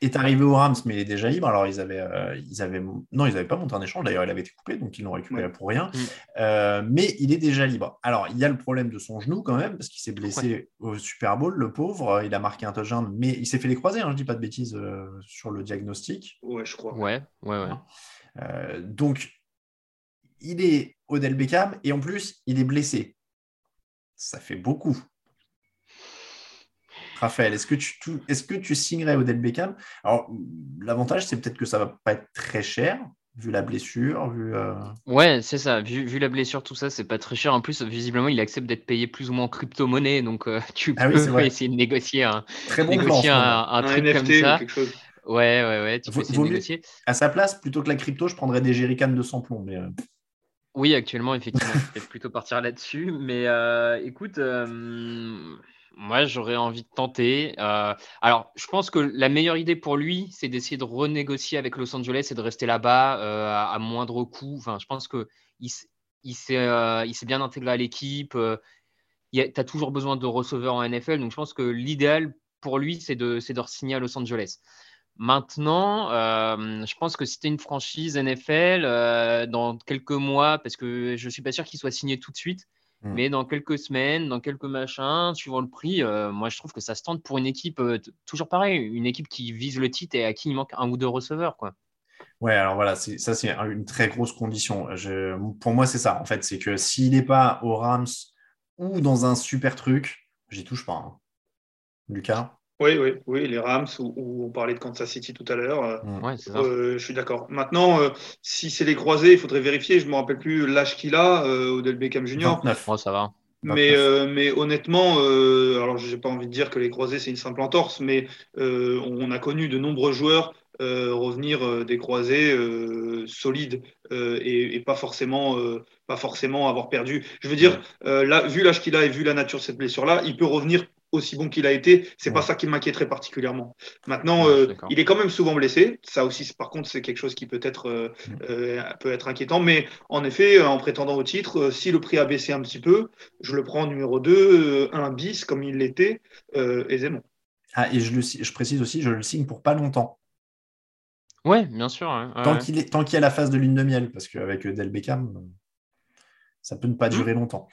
est arrivé aux Rams, mais il est déjà libre. Alors, ils avaient, euh, ils avaient, non, ils n'avaient pas monté un échange. D'ailleurs, il avait été coupé, donc ils l'ont récupéré pour rien. Mm. Euh, mais il est déjà libre. Alors, il y a le problème de son genou quand même, parce qu'il s'est blessé au Super Bowl, le pauvre. Il a marqué un touchdown, mais il s'est fait les croiser, hein, je dis pas de bêtises euh, sur le diagnostic. ouais, je crois. Ouais, ouais, ouais. Euh, donc, il est Odell Beckham et en plus, il est blessé. Ça fait beaucoup. Raphaël, est-ce que tu, tu- est-ce que tu signerais Odell Beckham? Alors, l'avantage, c'est peut-être que ça va pas être très cher, vu la blessure, vu. euh, Ouais, c'est ça. Vu, vu la blessure, tout ça, c'est pas très cher. En plus, visiblement, il accepte d'être payé plus ou moins en crypto-monnaie. Donc, euh, tu Ah peux essayer de négocier un, Très bon négocier un, un Un truc NFT comme ou ça. quelque chose. Ouais, ouais, ouais. Tu Vaut- peux essayer de mieux- négocier. À sa place, plutôt que la crypto, je prendrais des jerrycans de 100 plombs. Mais, euh, Oui, actuellement, effectivement, je vais plutôt partir là-dessus. Mais euh, écoute, euh, moi, j'aurais envie de tenter. Euh, alors, je pense que la meilleure idée pour lui, c'est d'essayer de renégocier avec Los Angeles et de rester là-bas euh, à, moindre coût. Enfin, je pense que il, s- il s'est euh, s'est bien intégré à l'équipe. Tu as toujours besoin de receveurs en NFL. Donc, je pense que l'idéal pour lui, c'est de, re-signer à Los Angeles. Maintenant, je pense que si tu une franchise NFL, dans quelques mois, parce que je ne suis pas sûr qu'il soit signé tout de suite, Mm. mais dans quelques semaines, dans quelques machins, suivant le prix, euh, moi je trouve que ça se tente pour une équipe, euh, toujours pareil, une équipe qui vise le titre et à qui il manque un ou deux receveurs. Quoi. Ouais, alors voilà, ça c'est une très grosse condition. Je- pour moi, c'est ça. En fait, c'est que s'il n'est pas aux Rams ou dans un super truc, j'y touche pas. hein. Lucas? Oui, oui, oui, les Rams, où, où on parlait de Kansas City tout à l'heure. euh, Mm. Ouais, c'est ça. euh, je suis d'accord. Maintenant, euh, si c'est les croisés, il faudrait vérifier. Je ne me rappelle plus l'âge qu'il a, euh, Odell Beckham Jr. 29. Bon, ça va. Mais, 29. euh, mais honnêtement, euh, alors j'ai pas envie de dire que les croisés c'est une simple entorse, mais euh, on a connu de nombreux joueurs euh, revenir euh, des croisés euh, solides euh, et, et pas forcément euh, pas forcément avoir perdu. Je veux dire, euh, là, vu l'âge qu'il a et vu la nature de cette blessure-là, il peut revenir aussi bon qu'il a été. C'est pas Ouais. ça qui m'inquiéterait particulièrement. Maintenant, Ouais, euh, il est quand même souvent blessé. Ça aussi, par contre, c'est quelque chose qui peut être euh, euh, peut être inquiétant. Mais en effet, en prétendant au titre, euh, si le prix a baissé un petit peu, je le prends en numéro 2, un bis comme il l'était, euh, aisément. Ah, et je, le, je précise aussi, je le signe pour pas longtemps. Ouais, bien sûr. ouais, Tant ouais. qu'il est, tant qu'il y a la phase de lune de miel, parce qu'avec Del Beckham, euh, ça peut ne pas durer longtemps.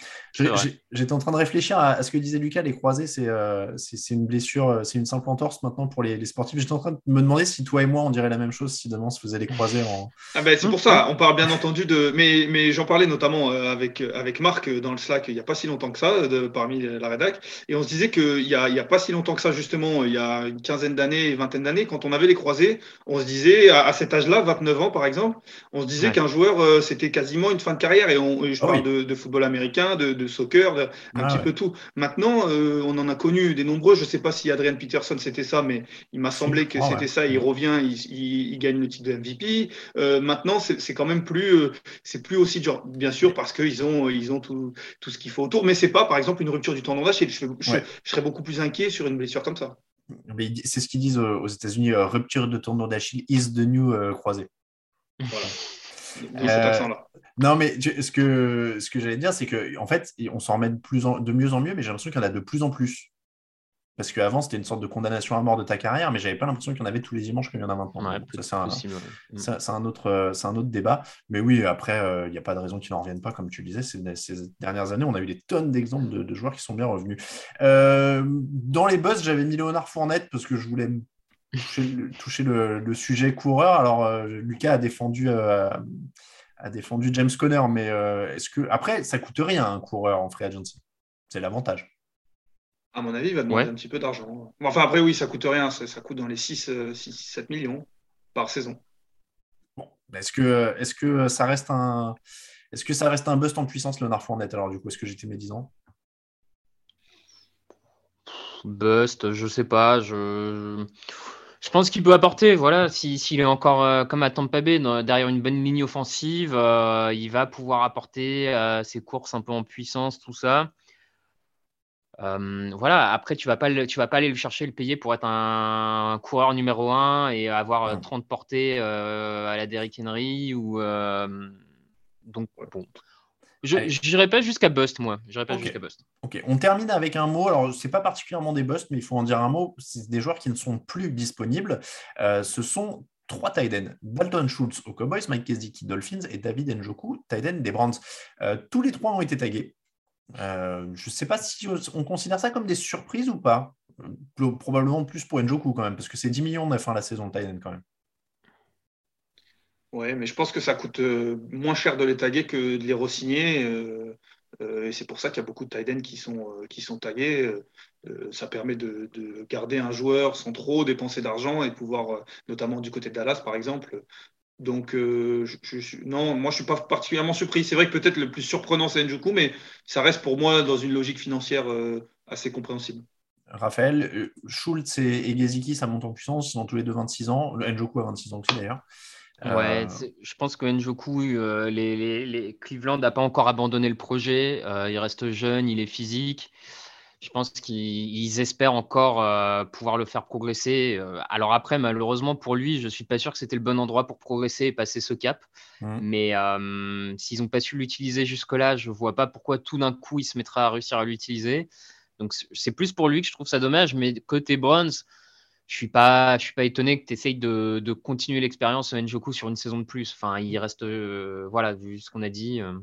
J'étais en train de réfléchir à, ce que disait Lucas, les croisés, c'est euh, une blessure, euh, c'est une simple entorse maintenant pour les, sportifs. J'étais en train de me demander si toi et moi, on dirait la même chose si demain on se faisait les croisés en... Ah ben, c'est pour ça, on parle bien entendu de... Mais, mais j'en parlais notamment euh, avec, avec Marc dans le Slack il n'y a pas si longtemps que ça, de, parmi la rédac, et on se disait qu'il n'y a, y a pas si longtemps que ça, justement, il y a une quinzaine d'années, une vingtaine d'années, quand on avait les croisés, on se disait, à, cet âge-là, 29 ans par exemple, on se disait qu'un joueur, c'était quasiment une fin de carrière, et, on, je ah parle de, football américain, de, soccer, un ah petit peu tout. Maintenant, euh, on en a connu des nombreux. Je ne sais pas si Adrian Peterson c'était ça, mais il m'a semblé que c'était ça. Il revient, il, gagne le titre de MVP. Euh, maintenant, c'est quand même plus, euh, c'est plus aussi dur, bien sûr, parce qu'ils ont, ils ont tout, tout ce qu'il faut autour. Mais c'est pas, par exemple, une rupture du tendon d'Achille. Je, je, serais beaucoup plus inquiet sur une blessure comme ça. C'est ce qu'ils disent aux États-Unis rupture de tendon d'Achille is the new croisé. Voilà. Euh, non, mais ce que, ce que j'allais dire, c'est qu'en en fait, on s'en remet de, plus en, de mieux en mieux, mais j'ai l'impression qu'il y en a de plus en plus. Parce qu'avant, c'était une sorte de condamnation à mort de ta carrière, mais j'avais pas l'impression qu'il y en avait tous les dimanches comme il y en a maintenant. c'est un, autre, c'est un autre débat. Mais oui, après, euh, il n'y a pas de raison qu'ils n'en reviennent pas, comme tu le disais. Ces, ces, dernières années, on a eu des tonnes d'exemples de, joueurs qui sont bien revenus. Euh, dans les buzz, j'avais mis Léonard Fournette parce que je voulais toucher, le, sujet coureur. Alors, Lucas a défendu a défendu James Conner, mais euh, est-ce que après ça coûte rien un coureur en free agency C'est l'avantage. À mon avis, il va demander un petit peu d'argent. Enfin après oui, ça coûte rien, ça, coûte dans les 6, 7 euh, millions par saison. Bon, est-ce que est-ce que ça reste un est-ce que ça reste un bust en puissance Leonard Fournette alors du coup est-ce que j'étais médisant? Bust, je sais pas, je je pense qu'il peut apporter, voilà, s'il est encore euh, comme à Tampa Bay, derrière une bonne ligne offensive, euh, il va pouvoir apporter euh, ses courses un peu en puissance, tout ça. voilà, après, tu vas pas, tu vas pas aller le chercher, le payer pour être un, coureur numéro 1 et avoir 30 portées à la Derrick Henry ou donc bon. Je n'irai pas jusqu'à bust, moi. J'irai pas jusqu'à bust. Ok, on termine avec un mot. Alors, ce n'est pas particulièrement des busts, mais il faut en dire un mot. C'est des joueurs qui ne sont plus disponibles. Euh, ce sont trois Tiden. Dalton Schultz aux Cowboys, Mike Kesdick Dolphins et David Njoku, Tiden des Brands. Euh, tous les trois ont été tagués. Euh, je ne sais pas si on considère ça comme des surprises ou pas. Probablement plus pour Njoku quand même, parce que c'est 10 millions de fin la saison de Tiden quand même. Oui, mais je pense que ça coûte euh, moins cher de les taguer que de les re-signer. Euh, euh, et c'est pour ça qu'il y a beaucoup de tight qui sont, qui sont tagués. ça permet de, garder un joueur sans trop dépenser d'argent et pouvoir, notamment du côté de Dallas par exemple. Donc, non, moi je ne suis pas particulièrement surpris. C'est vrai que peut-être le plus surprenant c'est Njoku, mais ça reste pour moi dans une logique financière assez compréhensible. Raphaël, Schultz et, et ça monte en puissance, ils ont tous les deux 26 ans. Njoku a 26 ans aussi d'ailleurs. Ouais, euh, je pense que Njoku, euh, les, les, Cleveland n'a pas encore abandonné le projet. Euh, il reste jeune, il est physique. Je pense qu'ils espèrent encore pouvoir le faire progresser. alors après, malheureusement pour lui, je ne suis pas sûr que c'était le bon endroit pour progresser et passer ce cap. Mmh. Mais s'ils n'ont pas su l'utiliser jusque-là, je ne vois pas pourquoi tout d'un coup il se mettra à réussir à l'utiliser. Donc c'est plus pour lui que je trouve ça dommage. Mais côté Bronze, je suis pas, je suis pas étonné que tu essayes de, de continuer l'expérience Njoku sur une saison de plus. Enfin, il reste, euh, voilà, vu ce qu'on a dit. Euh.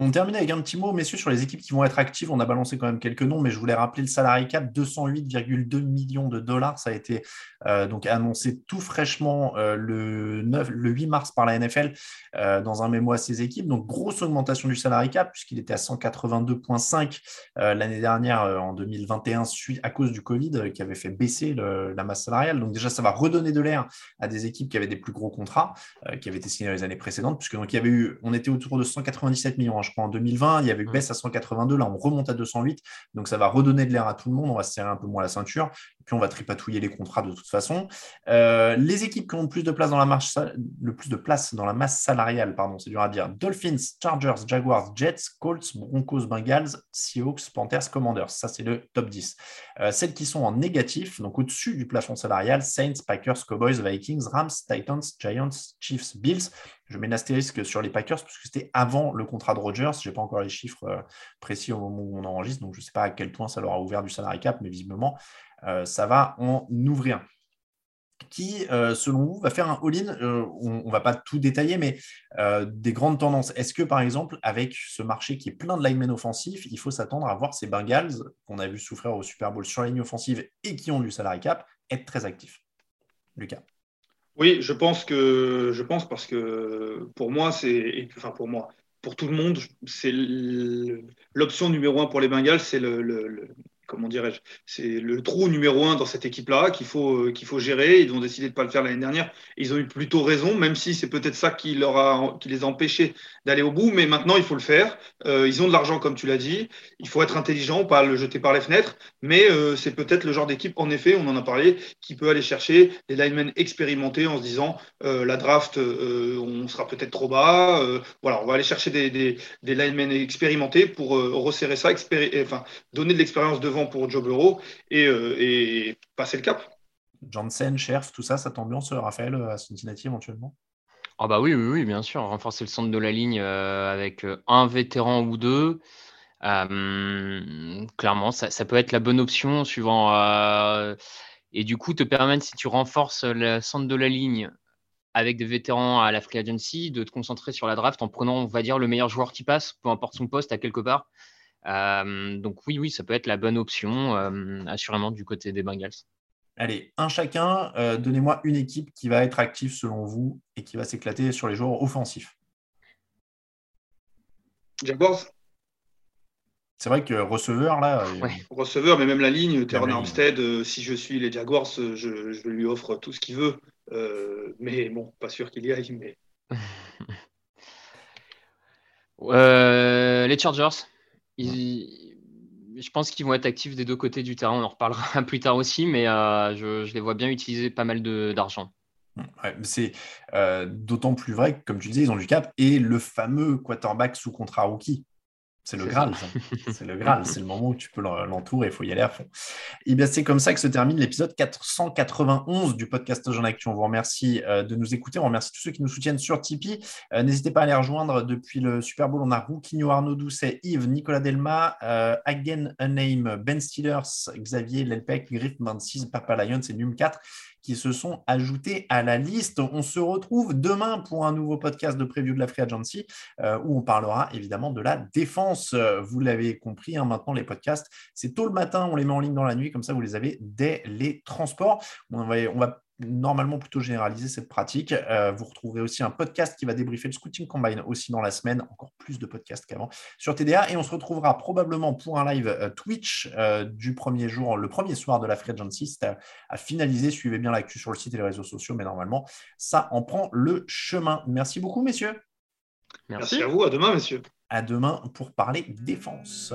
On termine avec un petit mot, messieurs, sur les équipes qui vont être actives. On a balancé quand même quelques noms, mais je voulais rappeler le salarié cap 208,2 millions de dollars. Ça a été euh, donc annoncé tout fraîchement euh, le, 9, le 8 mars par la NFL euh, dans un mémo à ses équipes. Donc, grosse augmentation du salarié cap, puisqu'il était à 182,5 l'année dernière en 2021 à cause du Covid qui avait fait baisser la masse salariale. Donc, déjà, ça va redonner de l'air à des équipes qui avaient des plus gros contrats, qui avaient été signés les années précédentes, puisque donc, il y avait eu, on était autour de 197 millions. Hein, je crois, en 2020. Il y avait une baisse à 182. Là, on remonte à 208. Donc, ça va redonner de l'air à tout le monde. On va se serrer un peu moins la ceinture. Puis, on va tripatouiller les contrats de toute façon. Euh, les équipes qui ont le plus de place dans la, marche, le plus de place dans la masse salariale, pardon, c'est dur à dire. Dolphins, Chargers, Jaguars, Jets, Colts, Broncos, Bengals, Seahawks, Panthers, Commanders. Ça, c'est le top 10. Euh, celles qui sont en négatif, donc au-dessus du plafond salarial, Saints, Packers, Cowboys, Vikings, Rams, Titans, Giants, Chiefs, Bills. Je mets l'astérisque sur les Packers parce que c'était avant le contrat de Rodgers. Je n'ai pas encore les chiffres euh, précis au moment où on enregistre, donc je ne sais pas à quel point ça leur a ouvert du salarié cap, mais visiblement, ça va en ouvrir. qui, euh, selon vous, va faire un all-in euh, On ne va pas tout détailler, mais euh, des grandes tendances? Est-ce que, par exemple, avec ce marché qui est plein de linemen offensifs, il faut s'attendre à voir ces Bengals, qu'on a vu souffrir au Super Bowl sur la ligne offensive et qui ont du salary cap, être très actifs? Lucas Oui, je pense que je pense parce que pour moi, c'est enfin pour moi, pour tout le monde, c'est l'option numéro un pour les Bengals, c'est le, comment dirais-je, c'est le trou numéro un dans cette équipe-là qu'il faut, euh, faut gérer. Ils ont décidé de ne pas le faire l'année dernière. Ils ont eu plutôt raison, même si c'est peut-être ça qui, leur a, qui les a empêchés d'aller au bout. Mais maintenant, il faut le faire. Euh, ils ont de l'argent, comme tu l'as dit. Il faut être intelligent, pas le jeter par les fenêtres. Mais euh, c'est peut-être le genre d'équipe, en effet, on en a parlé, qui peut aller chercher des linemen expérimentés en se disant la draft, on sera peut-être trop bas. voilà, on va aller chercher des, des, des linemen expérimentés pour resserrer ça, enfin, donner de l'expérience devant pour Joe Burrow euh, et, passer le cap. Janssen, Scherf, tout ça, ça t'ambiance, Raphaël, à Cincinnati éventuellement? Ah bah oui, oui, oui, bien sûr. Renforcer le centre de la ligne euh, avec euh, un vétéran ou deux. clairement, ça, peut être la bonne option suivant. et du coup, te permettre, si tu renforces le centre de la ligne avec des vétérans à la free agency, de te concentrer sur la draft en prenant, on va dire, le meilleur joueur qui passe, peu importe son poste, à quelque part. Euh, donc oui, oui, ça peut être la bonne option, euh, assurément, du côté des Bengals. Allez, un chacun, euh, donnez-moi une équipe qui va être active selon vous et qui va s'éclater sur les joueurs offensifs. Jaguars c'est vrai que receveur, là. Receveur, mais même la ligne, Terran Armstead, si je suis les Jaguars, je, lui offre tout ce qu'il veut. mais bon, pas sûr qu'il y aille. Mais... les Chargers je pense qu'ils vont être actifs des deux côtés du terrain. On en reparlera plus tard aussi, mais euh, je, les vois bien utiliser pas mal d'argent. c'est euh, d'autant plus vrai que, comme tu disais, ils ont du cap et le fameux quarterback sous contrat rookie. C'est le Graal, c'est le Graal, c'est le moment où tu peux l'entourer, il faut y aller à fond. Et eh bien c'est comme ça que se termine l'épisode 491 du podcast Jean Actu. On vous remercie euh, de nous écouter, on remercie tous ceux qui nous soutiennent sur Tipeee. Euh, n'hésitez pas à les rejoindre depuis le Super Bowl. On a Rouquinho, Arnaud Doucet, Yves, Nicolas Delma, euh, Again Unnamed, Ben Steelers, Xavier Lelpec, Griff 26, Papa Lions et Num 4 se sont ajoutés à la liste. On se retrouve demain pour un nouveau podcast de preview de la Free Agency euh, où on parlera évidemment de la défense. Vous l'avez compris, hein, maintenant les podcasts, c'est tôt le matin, on les met en ligne dans la nuit, comme ça vous les avez dès les transports. On va, on va normalement plutôt généraliser cette pratique. Euh, vous retrouverez aussi un podcast qui va débriefer le Scouting Combine aussi dans la semaine, encore plus de podcasts qu'avant sur TDA. Et on se retrouvera probablement pour un live euh, Twitch euh, du premier jour, le premier soir de la Free Agency. C'est à, finaliser. Suivez bien l'actu sur le site et les réseaux sociaux, mais normalement, ça en prend le chemin. Merci beaucoup, messieurs. Merci, Merci à vous. À demain, messieurs. À demain pour parler défense.